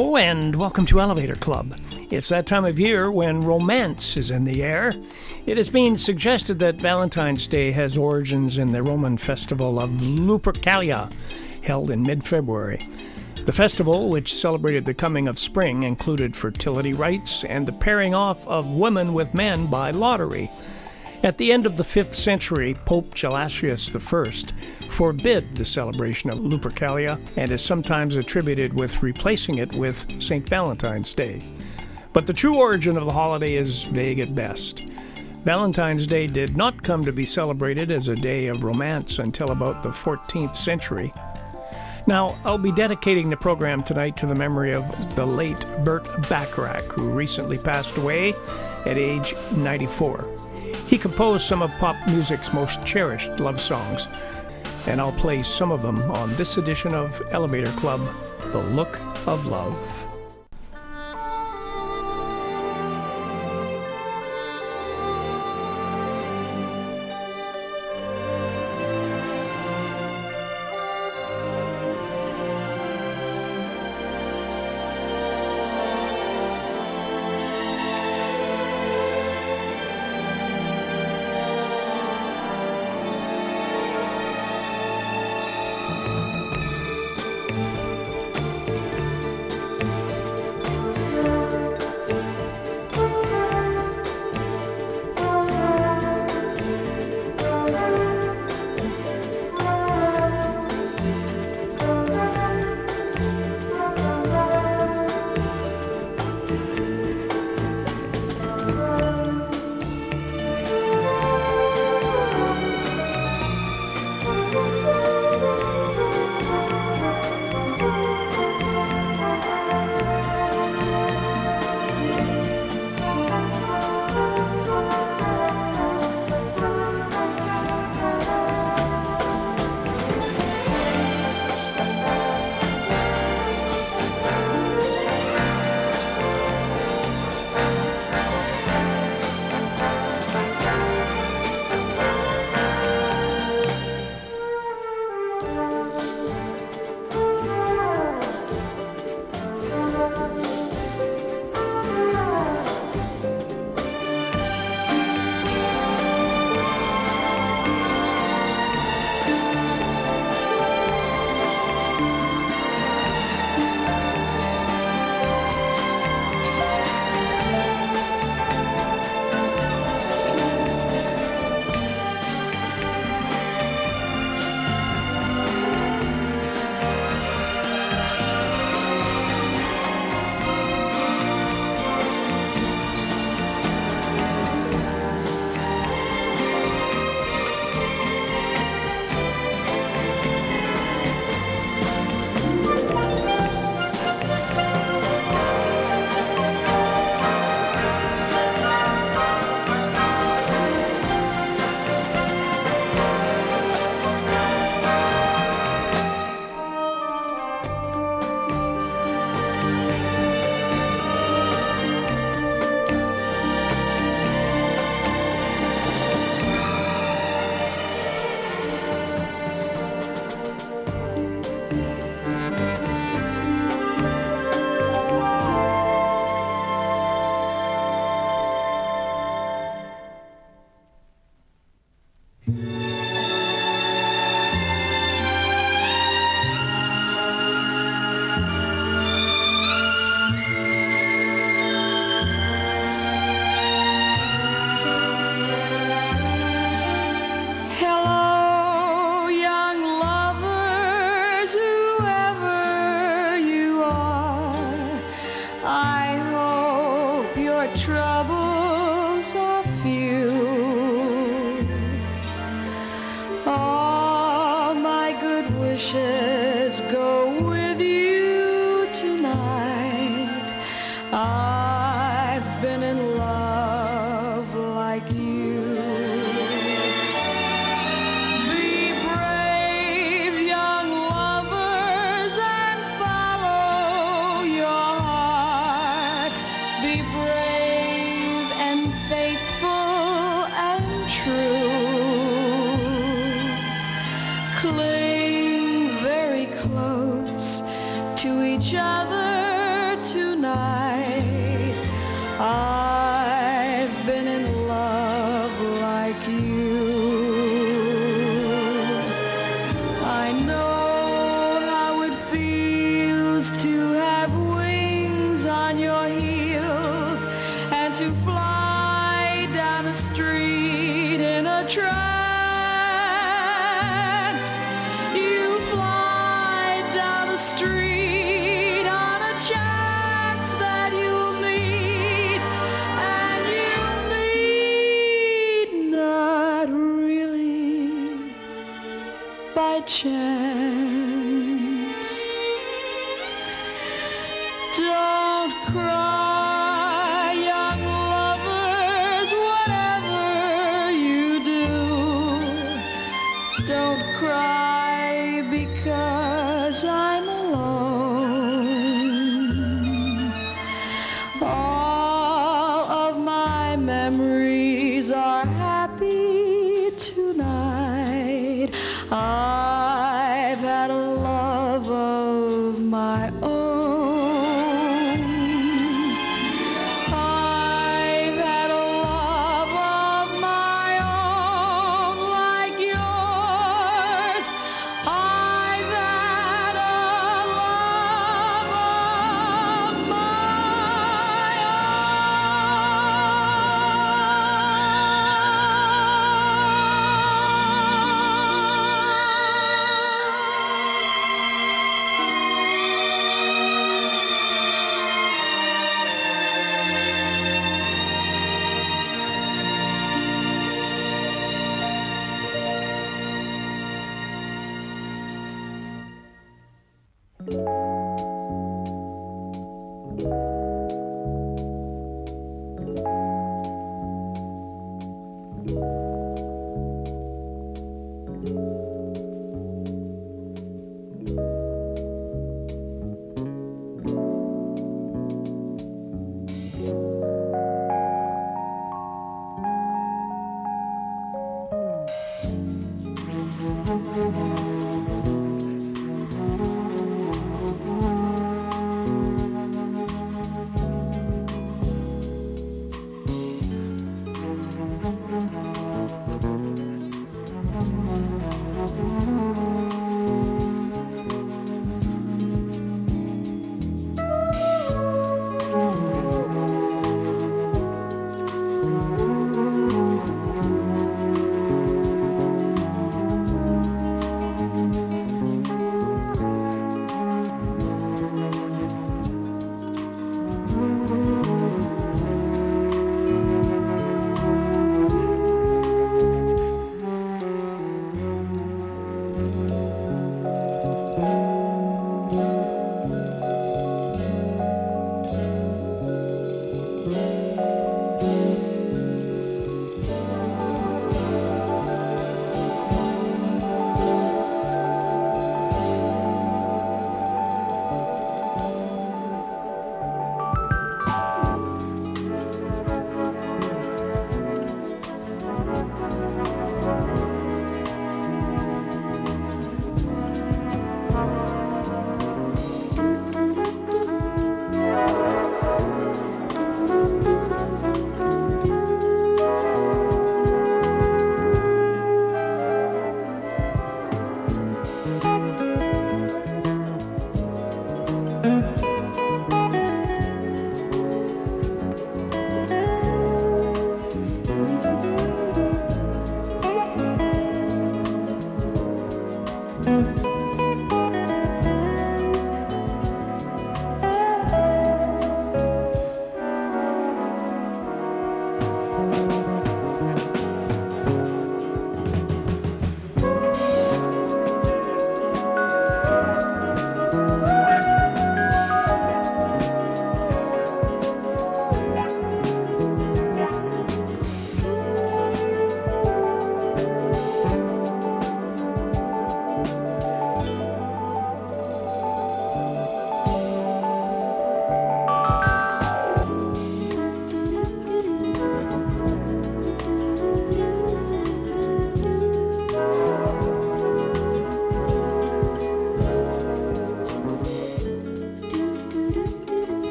And welcome to Elevator Club. It's that time of year when romance is in the air. It has been suggested that Valentine's Day has origins in the Roman festival of Lupercalia, held in mid February. The festival, which celebrated the coming of spring, included fertility rites and the pairing off of women with men by lottery. At the end of the 5th century, Pope Gelasius I forbid the celebration of Lupercalia and is sometimes attributed with replacing it with St. Valentine's Day. But the true origin of the holiday is vague at best. Valentine's Day did not come to be celebrated as a day of romance until about the 14th century. Now, I'll be dedicating the program tonight to the memory of the late Burt Bacharach, who recently passed away at age 94. He composed some of pop music's most cherished love songs, and I'll play some of them on this edition of Elevator Club The Look of Love.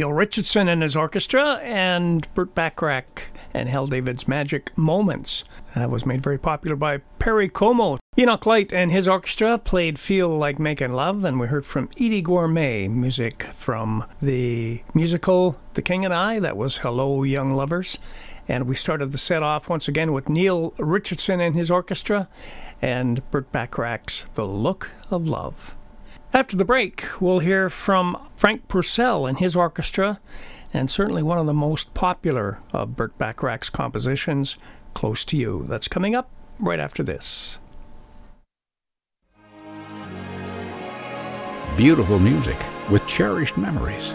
Neil Richardson and his orchestra, and Burt Bacharach and Hal David's Magic Moments. That was made very popular by Perry Como. Enoch Light and his orchestra played Feel Like Making Love, and we heard from Eydie Gormé music from the musical The King and I, that was Hello Young Lovers. And we started the set off once again with Neil Richardson and his orchestra and Burt Bacharach's The Look of Love. After the break, we'll hear from Franck Pourcel and his orchestra, and certainly one of the most popular of Burt Bacharach's compositions, Close to You. That's coming up right after this. Beautiful music with cherished memories.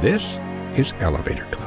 This is Elevator Club.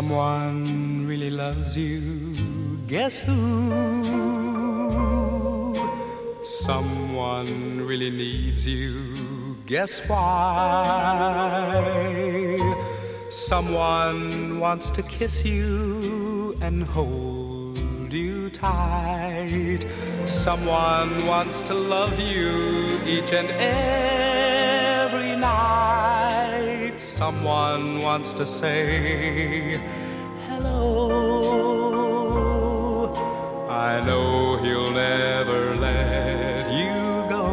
Someone really loves you. Guess who? Someone really needs you. Guess why? Someone wants to kiss you and hold you tight. Someone wants to love you each and every night. Someone wants to say hello. I know he'll never let you go.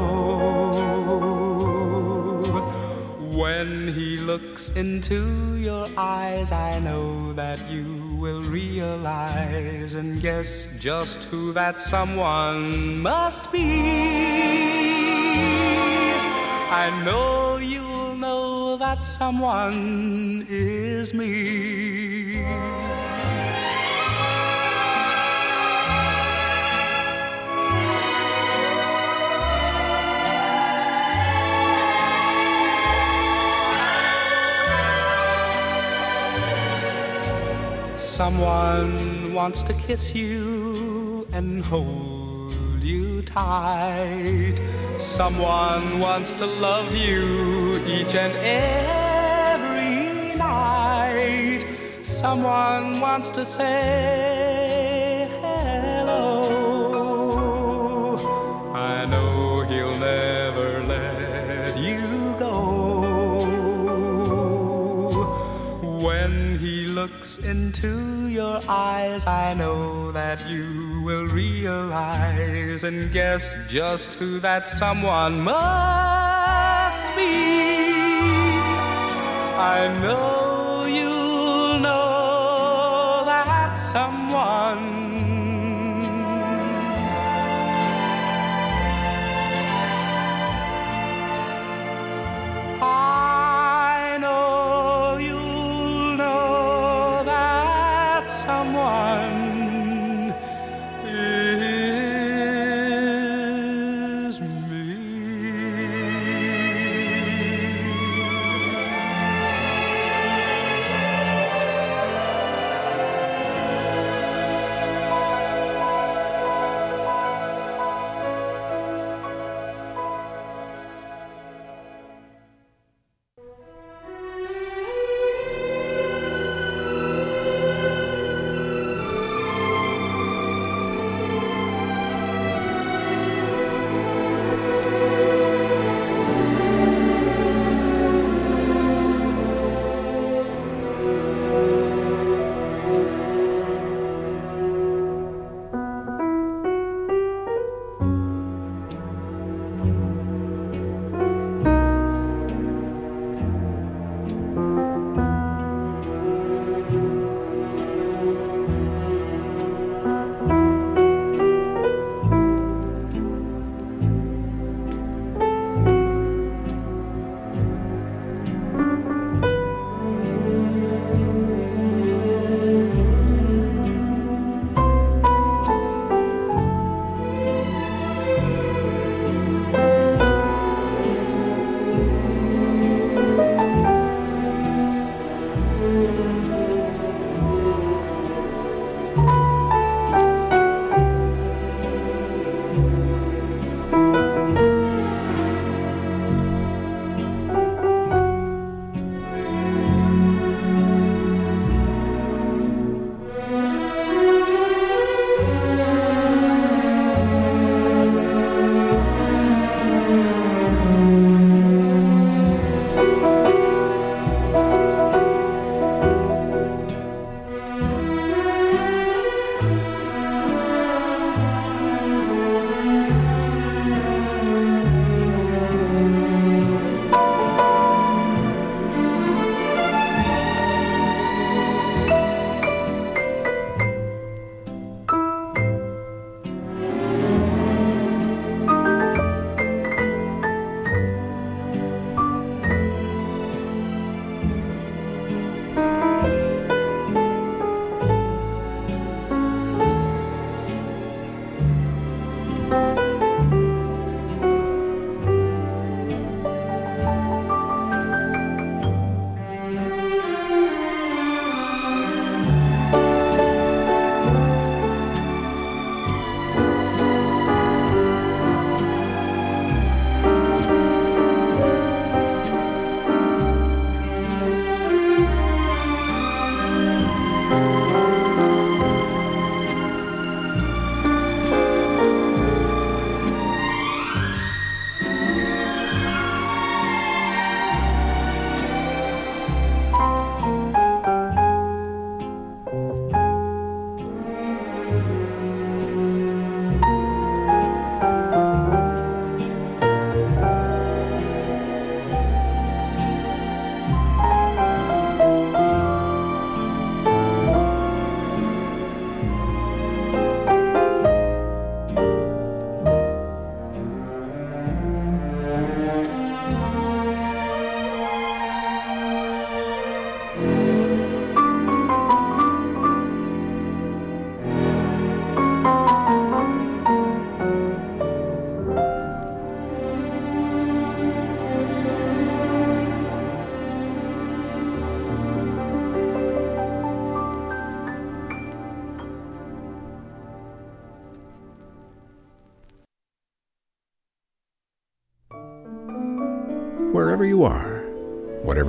When he looks into your eyes, I know that you will realize and guess just who that someone must be. I know that someone is me. Someone wants to kiss you and hold you tight. Someone wants to love you each and every night. Someone wants to say hello. I know he'll never let you go. When he looks into your eyes, I know that you will realize and guess just who that someone must be. I know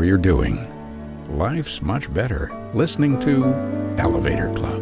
you're doing, life's much better listening to Elevator Club.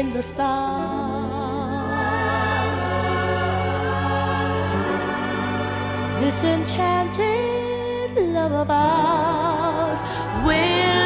In the stars. This enchanted love of ours will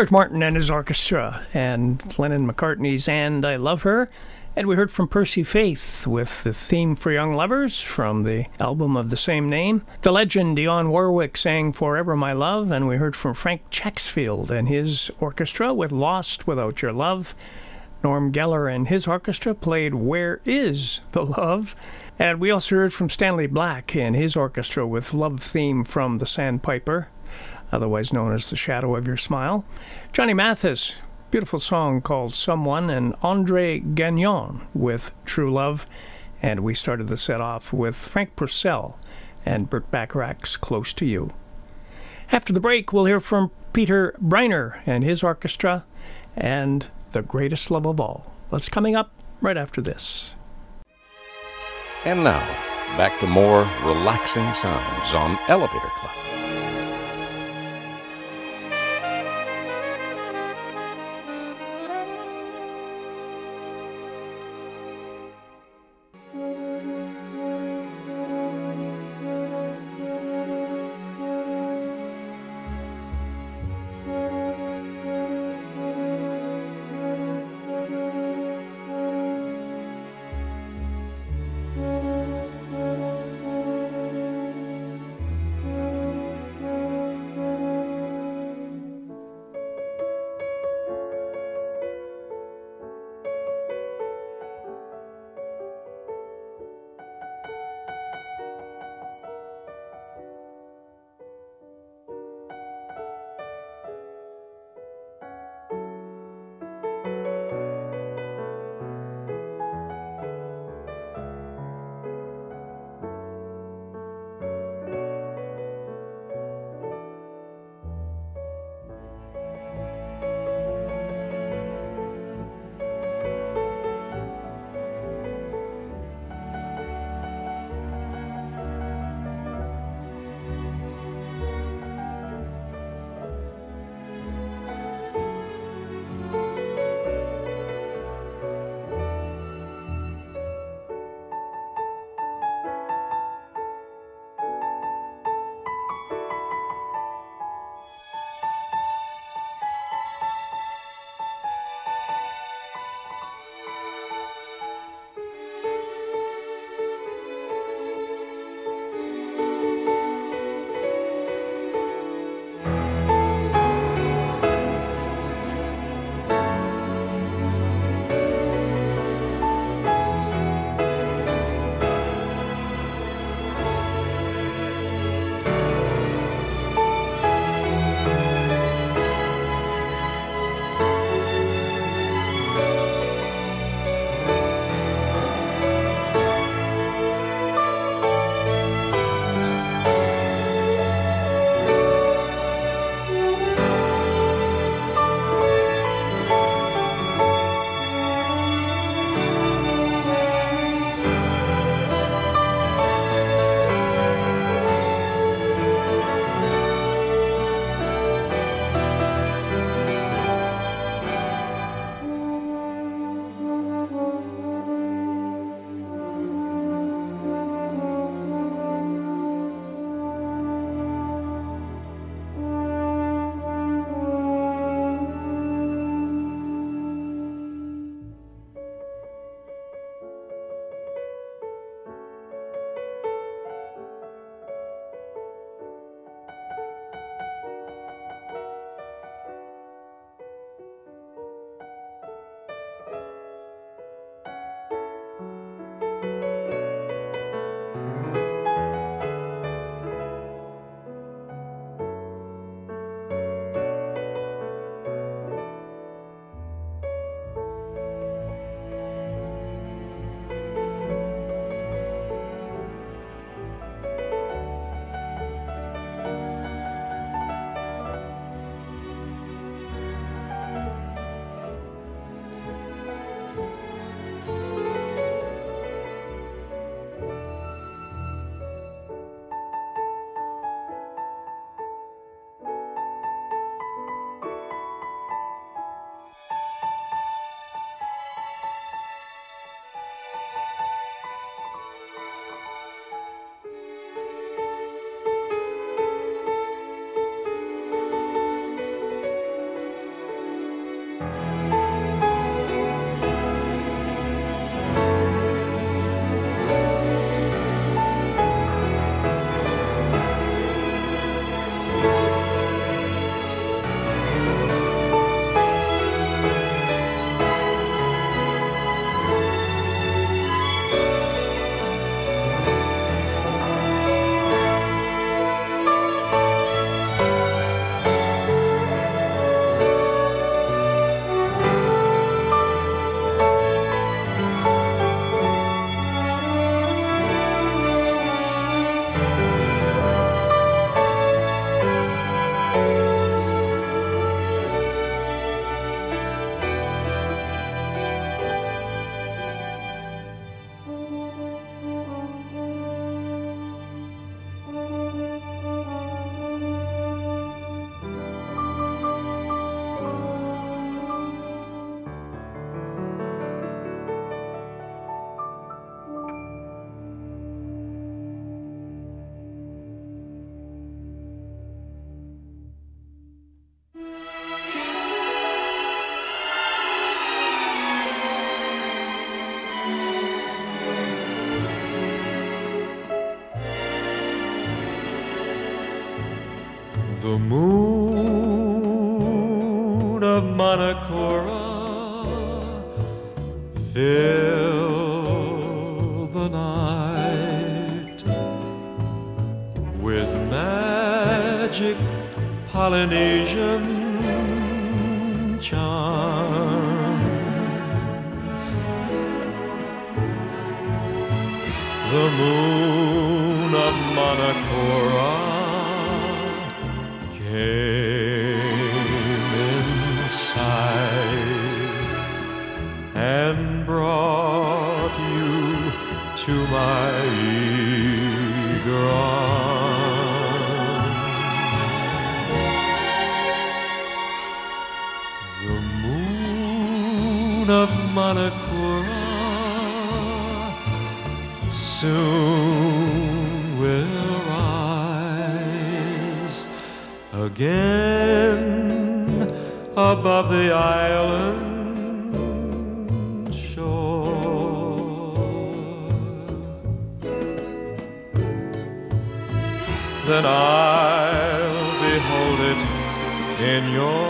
George Martin and his orchestra, and Lennon McCartney's And I Love Her. And we heard from Percy Faith with the theme for Young Lovers from the album of the same name. The legend Dionne Warwick sang Forever My Love, and we heard from Frank Chacksfield and his orchestra with Lost Without Your Love. Norm Geller and his orchestra played Where Is the Love? And we also heard from Stanley Black and his orchestra with Love Theme from the Sandpiper otherwise known as The Shadow of Your Smile. Johnny Mathis, beautiful song called Someone, and Andre Gagnon with True Love. And we started the set off with Franck Pourcel and Burt Bacharach's Close to You. After the break, we'll hear from Peter Breiner and his orchestra and The Greatest Love of All. That's coming up right after this. And now, back to more relaxing sounds on Elevator The moon of Manakoora fill the night with magic Polynesian again above the island shore. Then I'll behold it in your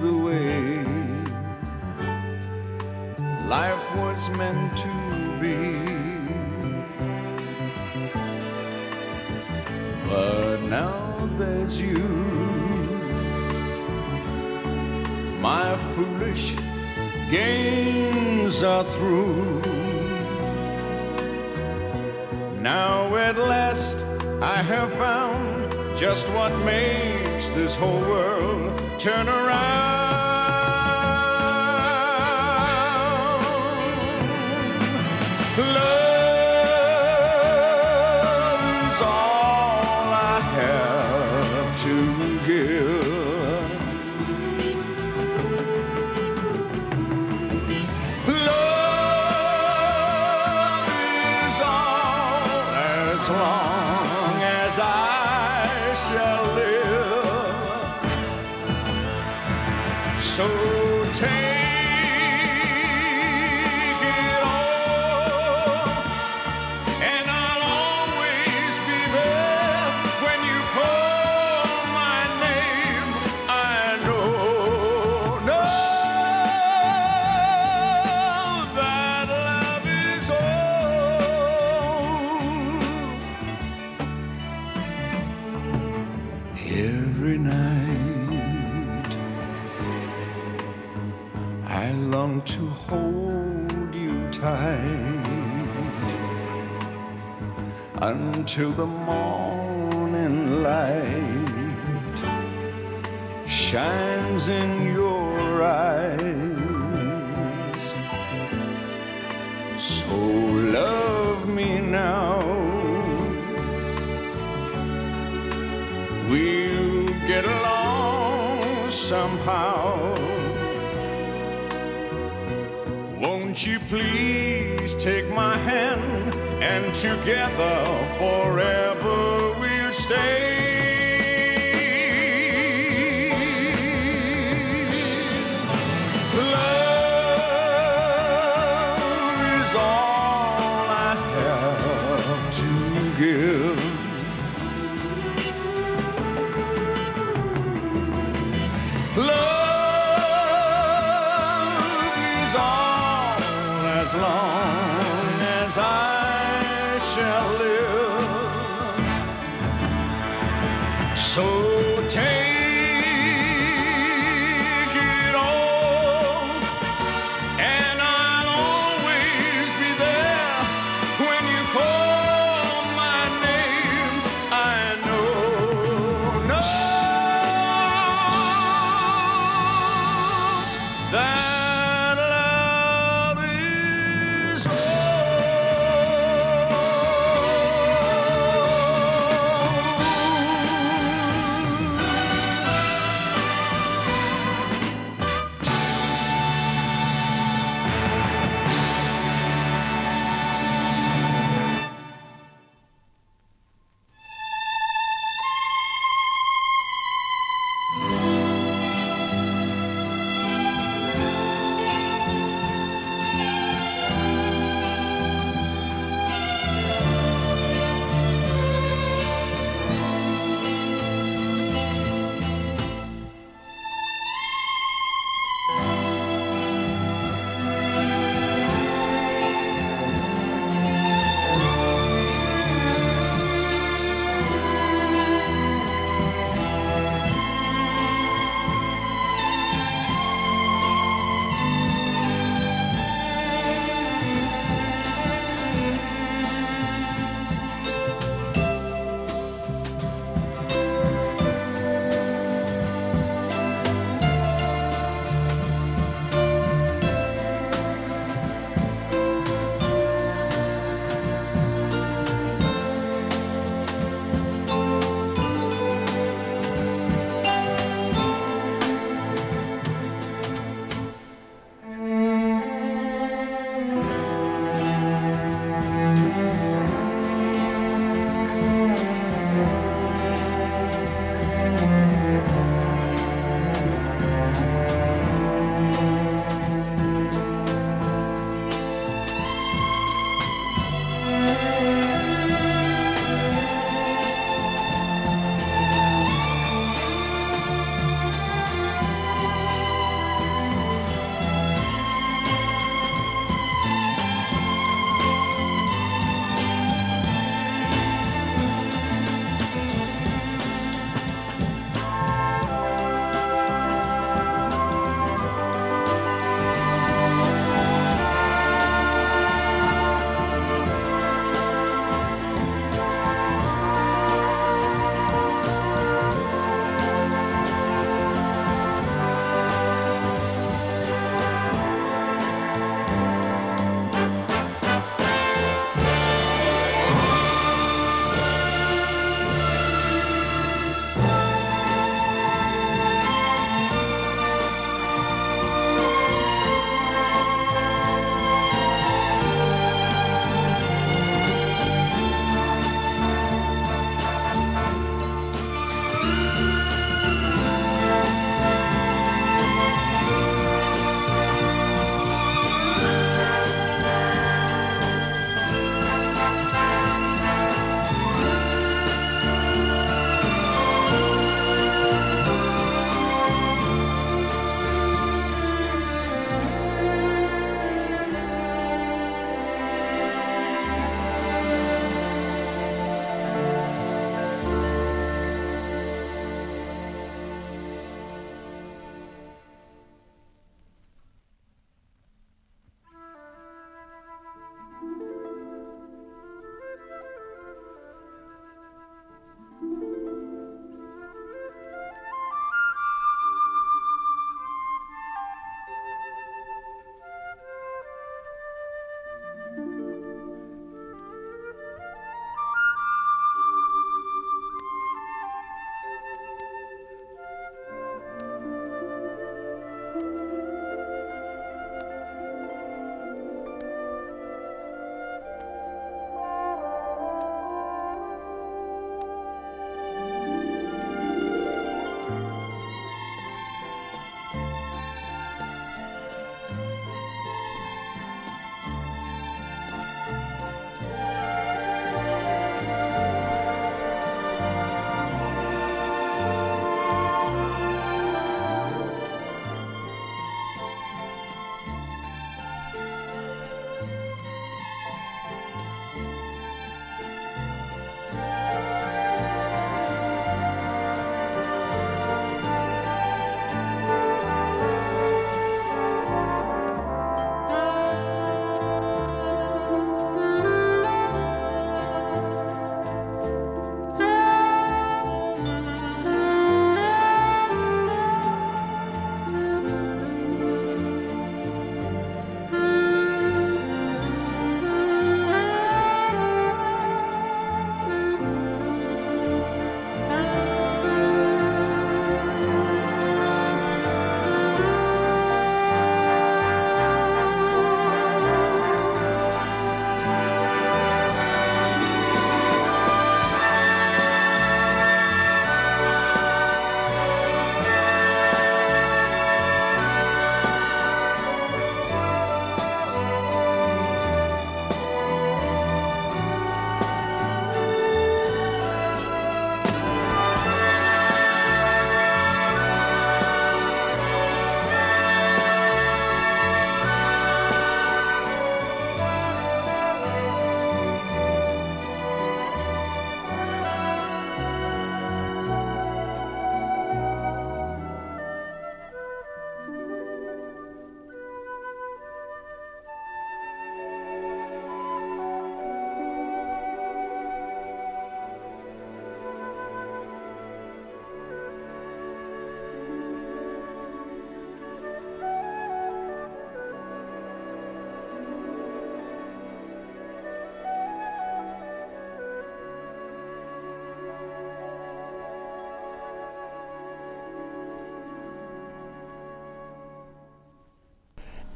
The way life was meant to be. But now there's you, my foolish games are through. Now at last I have found just what makes this whole world turn around. to the morning light shines in your eyes. So love me now. We'll get along somehow. Won't you please? and together forever we'll stay.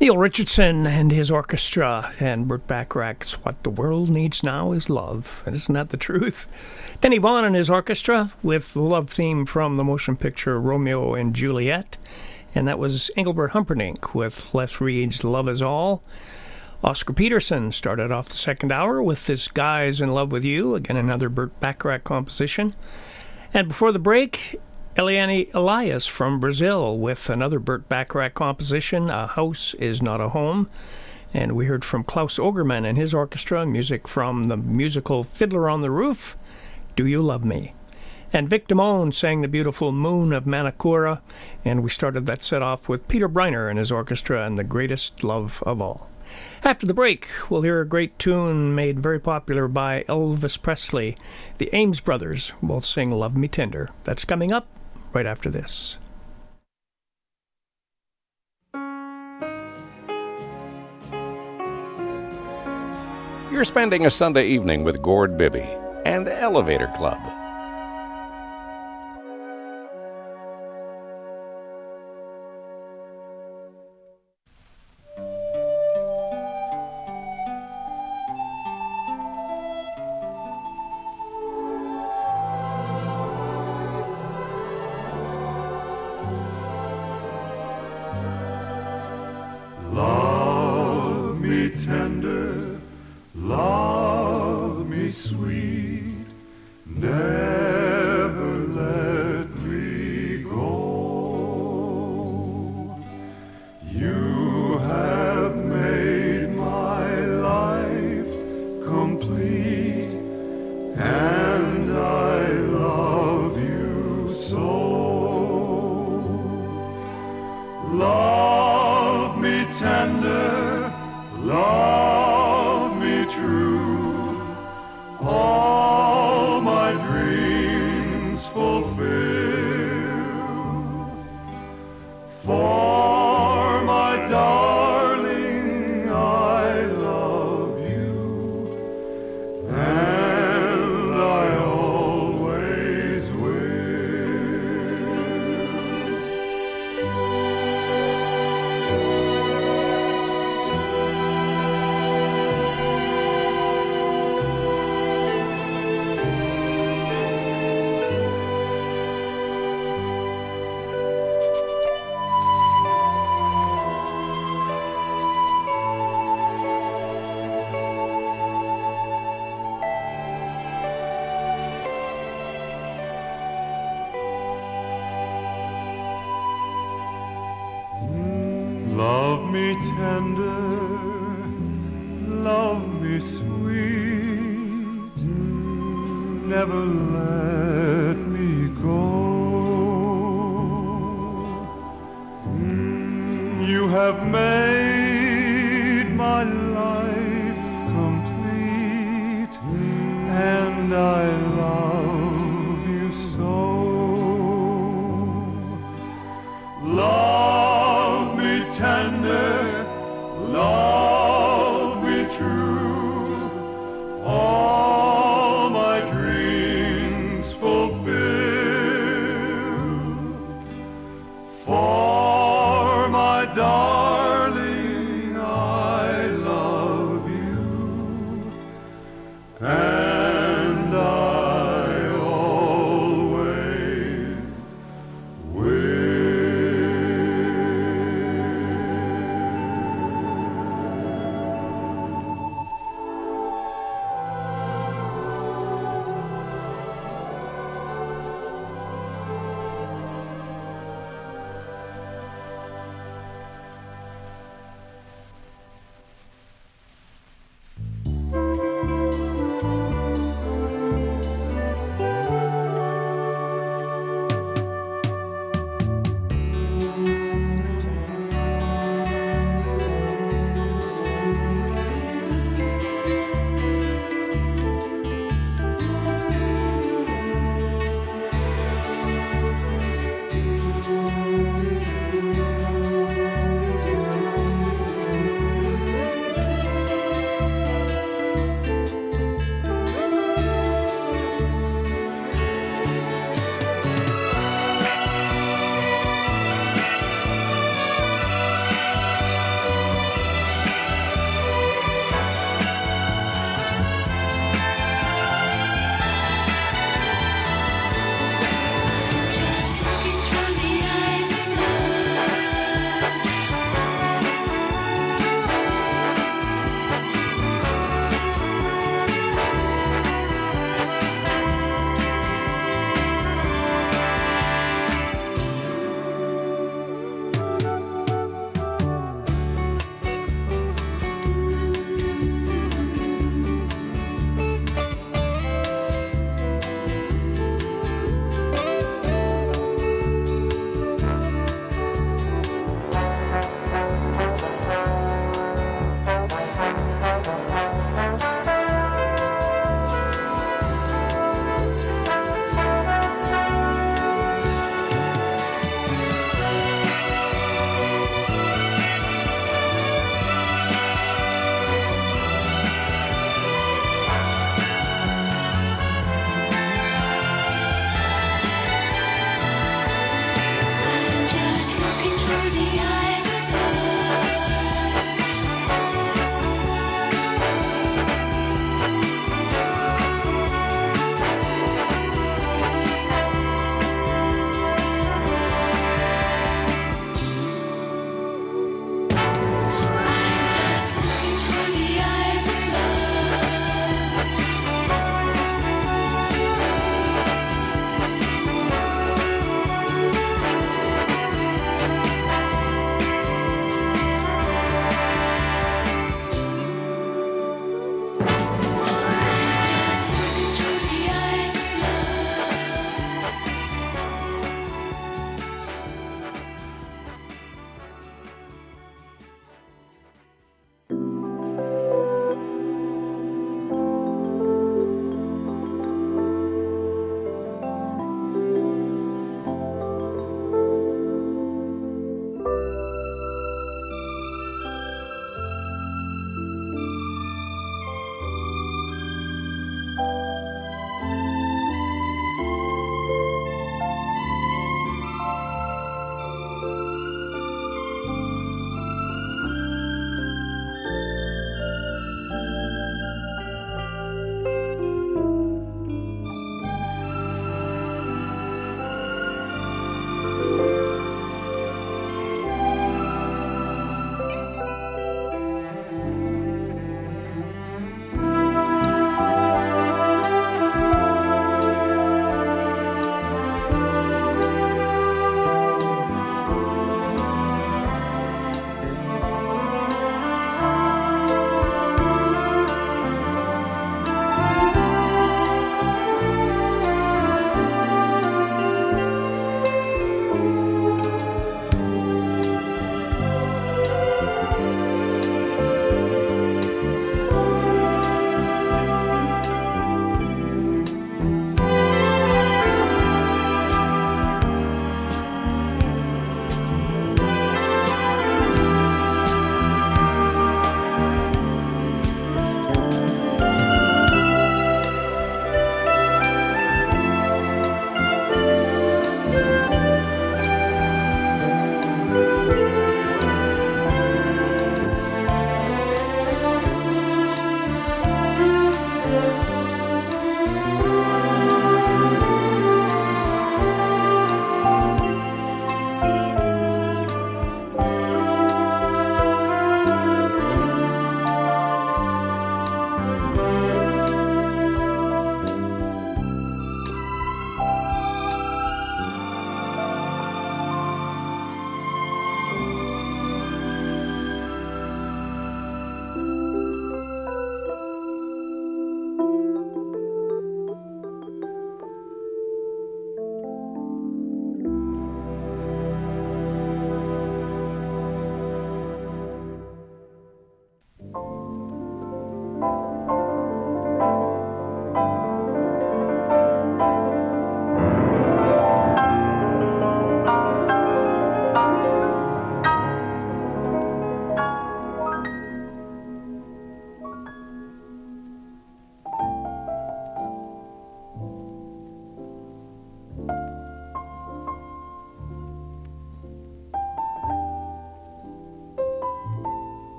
Neil Richardson and his orchestra and Burt Bacharach's What the World Needs Now is Love. Isn't that the truth? Denny Vaughan and his orchestra with the love theme from the motion picture Romeo and Juliet. And that was Engelbert Humperdinck with Les Reed's Love Is All. Oscar Peterson started off the second hour with this Guy's in Love with You, again another Burt Bacharach composition. And before the break, Eliane Elias from Brazil with another Burt Bacharach composition, A House is Not a Home. And we heard from Claus Ogerman and his orchestra, music from the musical Fiddler on the Roof, Do You Love Me? And Vic Damone sang the beautiful Moon of Manakoora, and we started that set off with Peter Breiner and his orchestra and The Greatest Love of All. After the break, we'll hear a great tune made very popular by Elvis Presley. The Ames Brothers will sing Love Me Tender. That's coming up right after this. You're spending a Sunday evening with Gord Bibby and Elevator Club. You have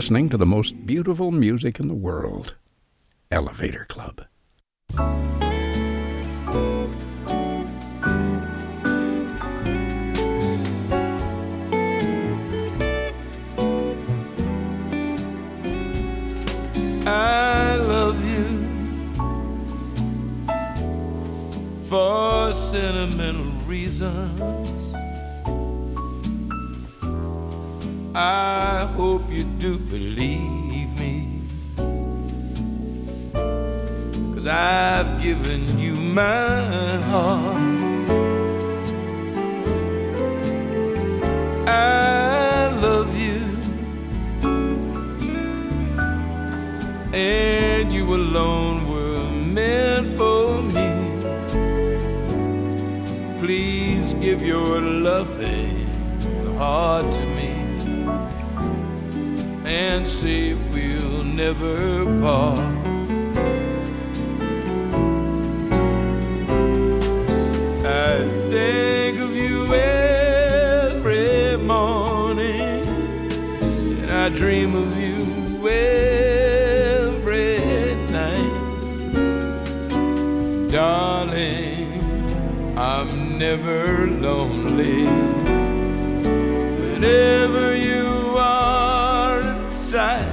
listening to the most beautiful music in the world Elevator and say we'll never part. I think of you every morning, and I dream of you every night, darling. I'm never lonely whenever you inside.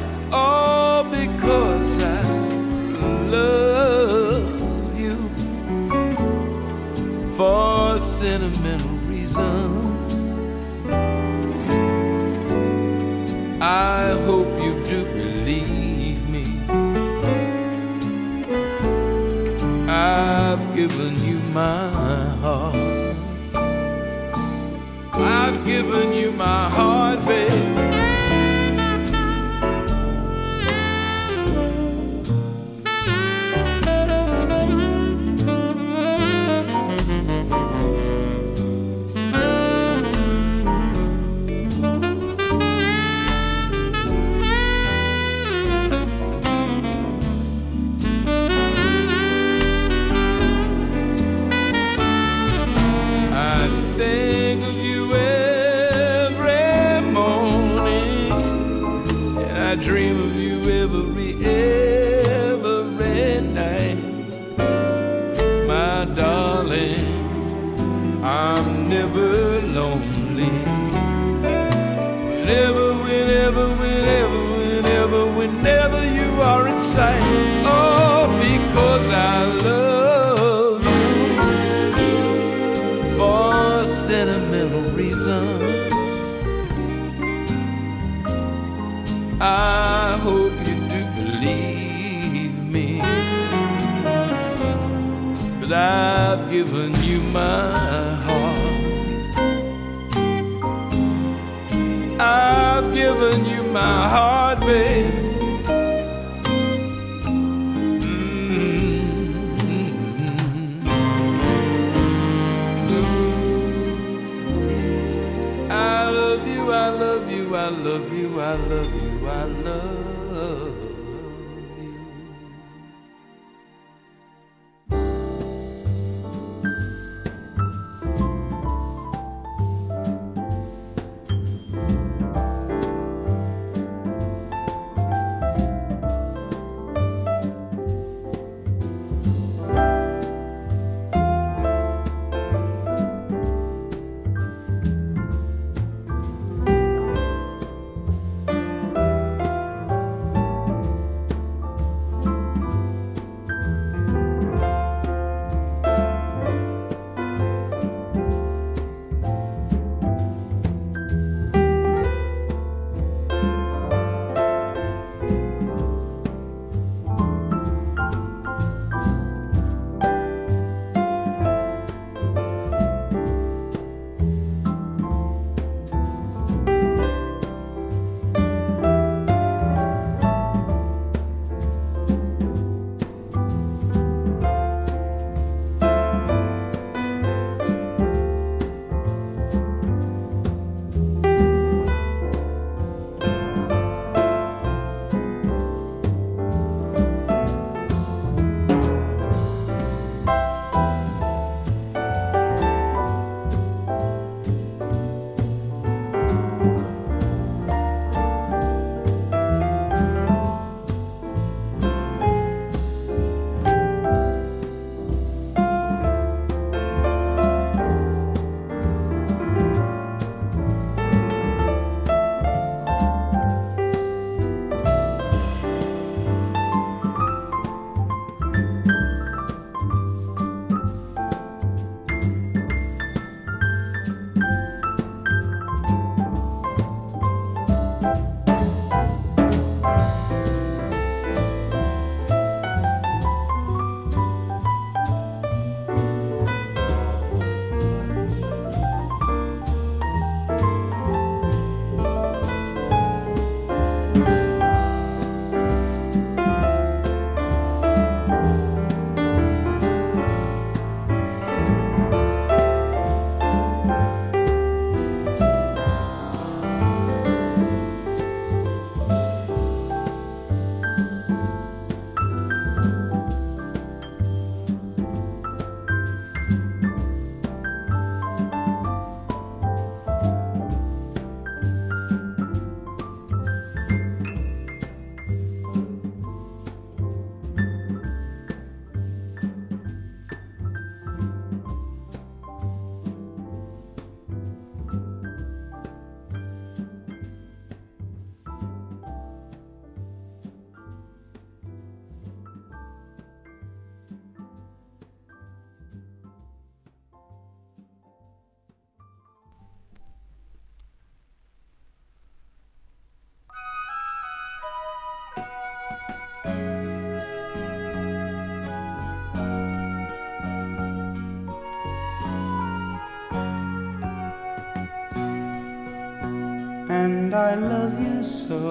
So.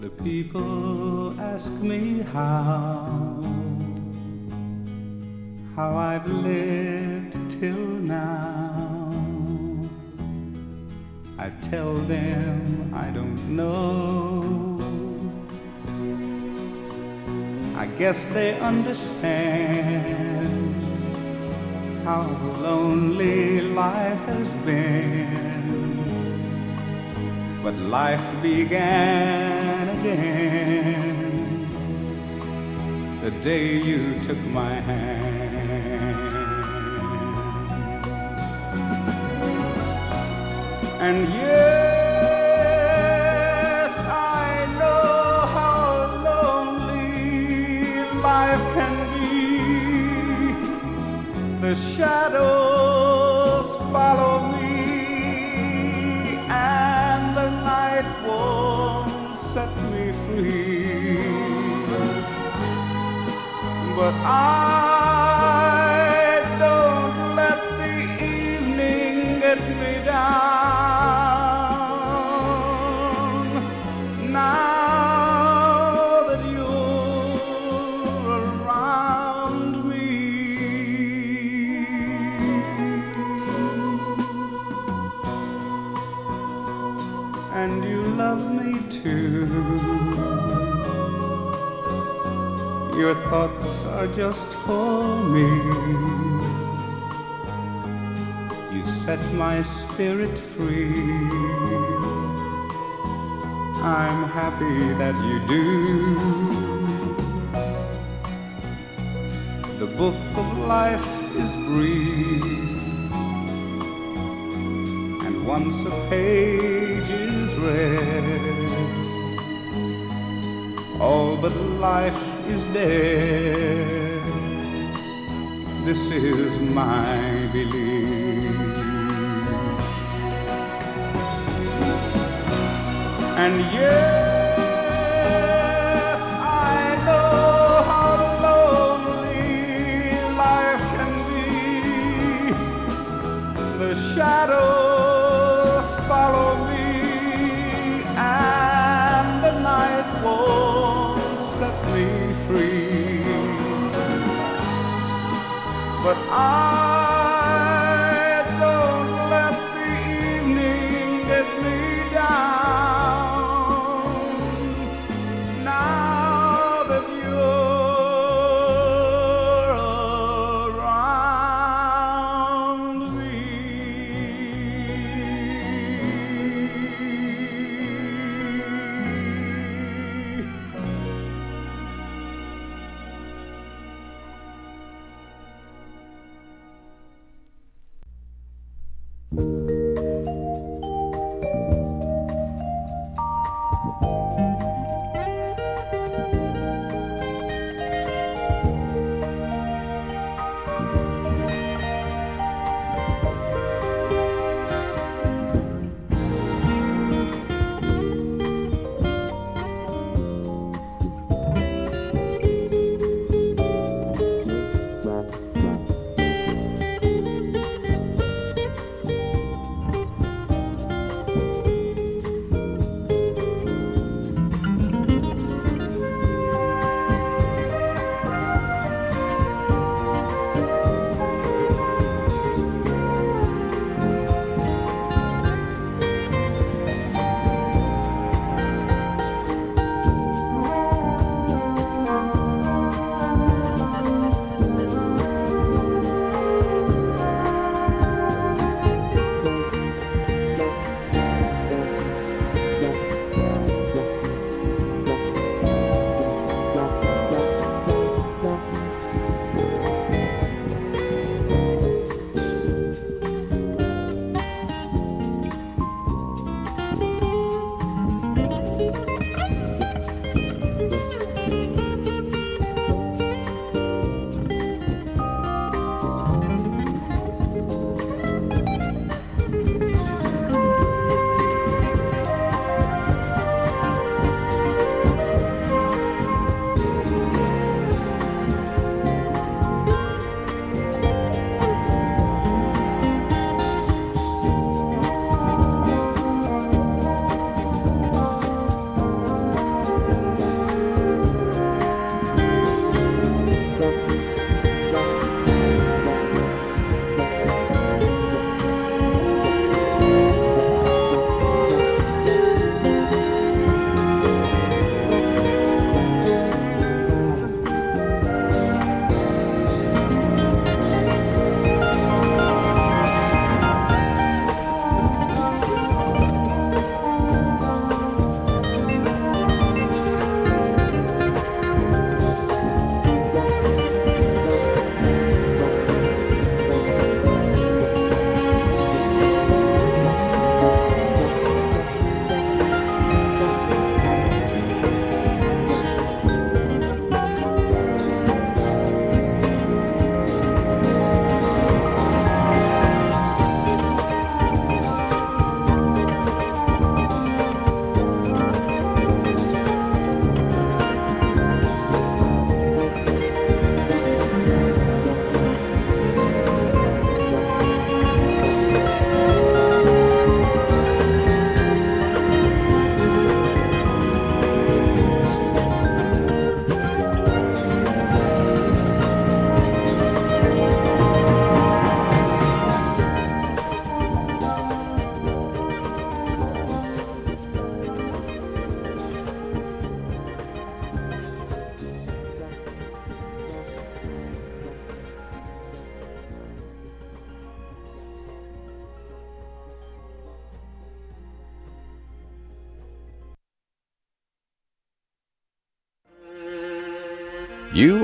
The people ask me how, how I've lived till now. I tell them I don't know. I guess they understand how lonely life has been. But life began again the day you took my hand. And you love me too. Your thoughts are just for me. You set my spirit free. I'm happy that you do. The book of life is brief, and once a page is all but life is dead. This is my belief. And yes, But I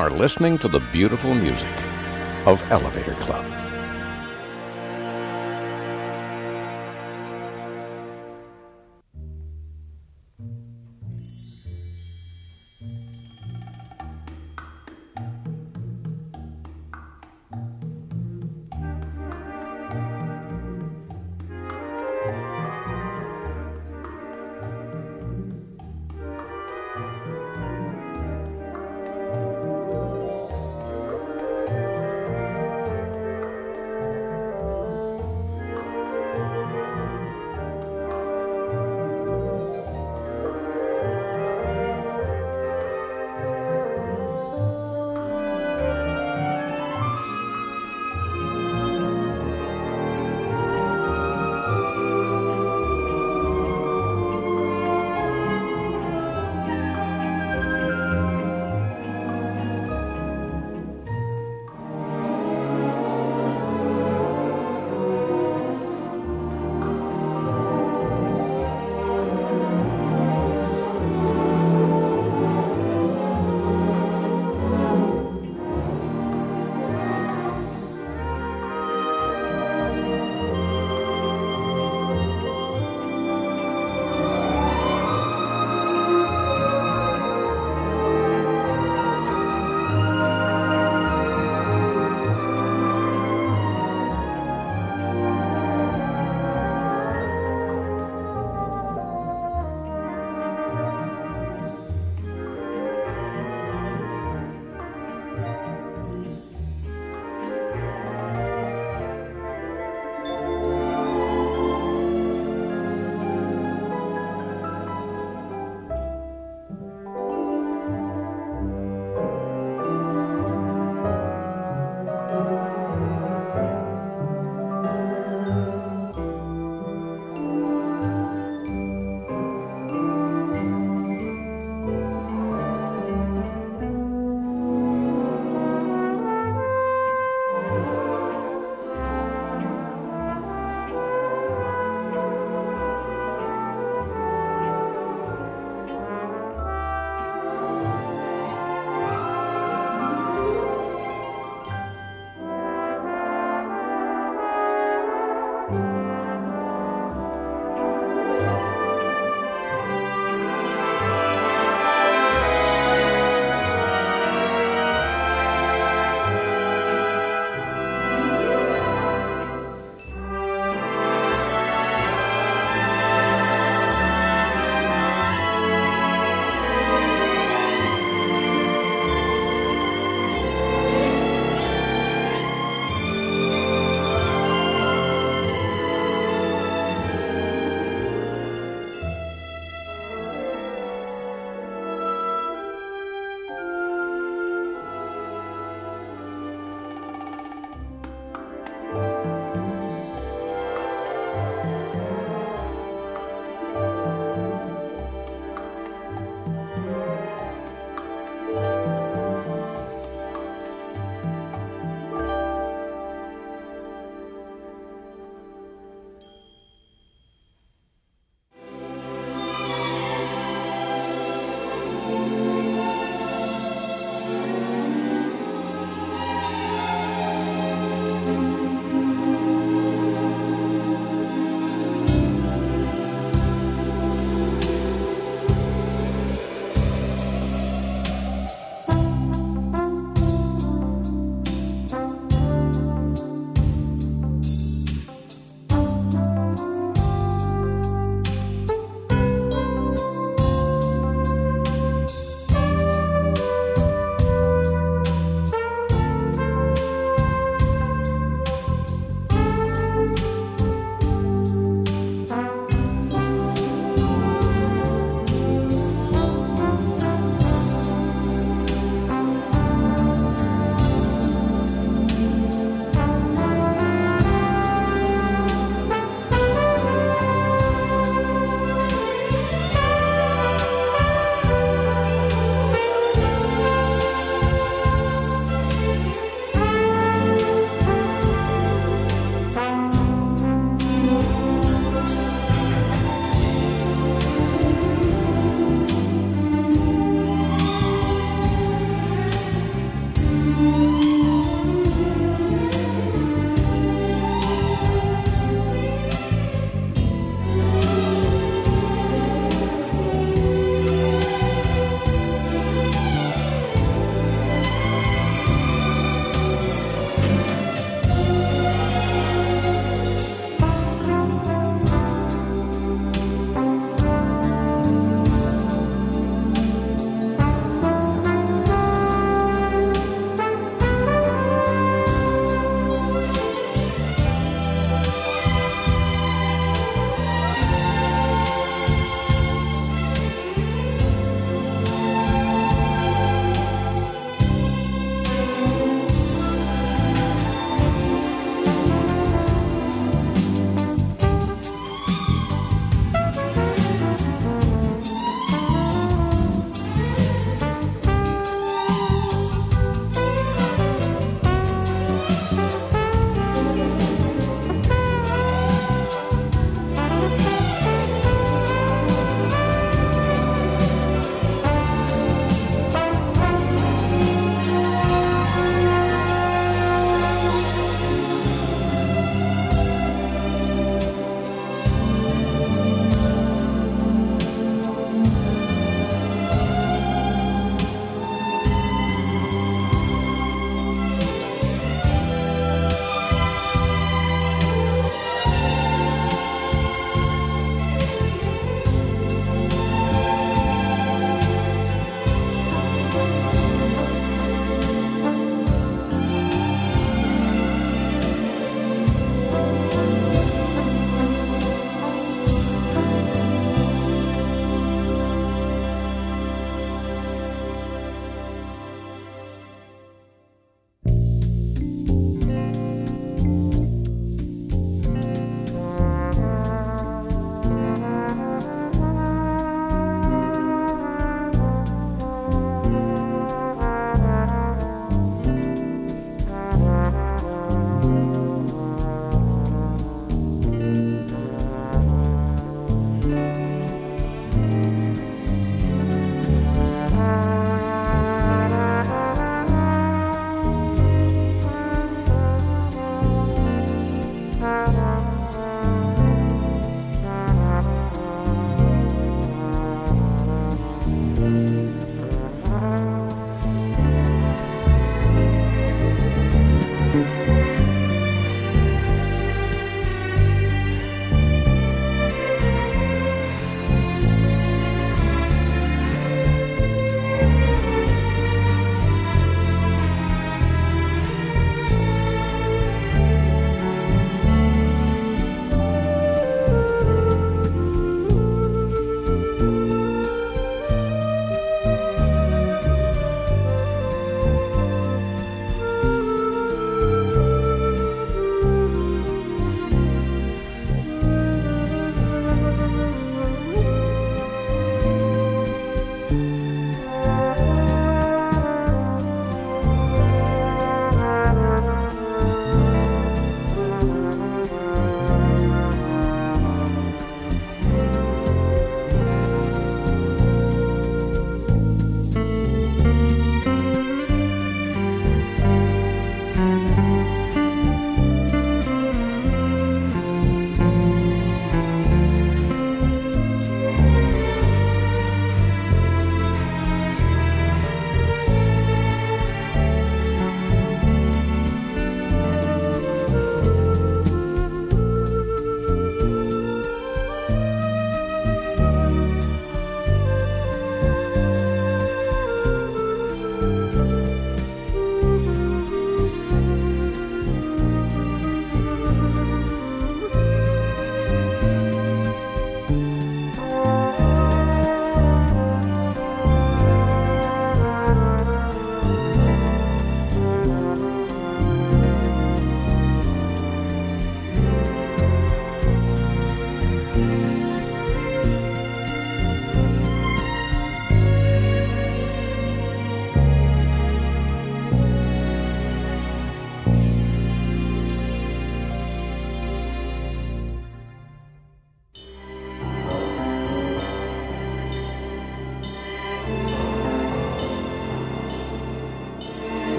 are listening to the beautiful music of Elevator Club.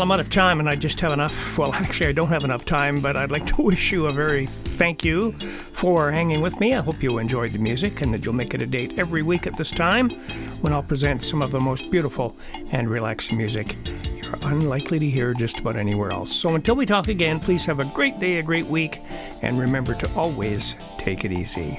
Well, I'm out of time and I just have enough. Well, actually, I don't have enough time, but I'd like to wish you a very thank you for hanging with me. I hope you enjoyed the music and that you'll make it a date every week at this time when I'll present some of the most beautiful and relaxing music you're unlikely to hear just about anywhere else. So until we talk again, please have a great day, a great week, and remember to always take it easy.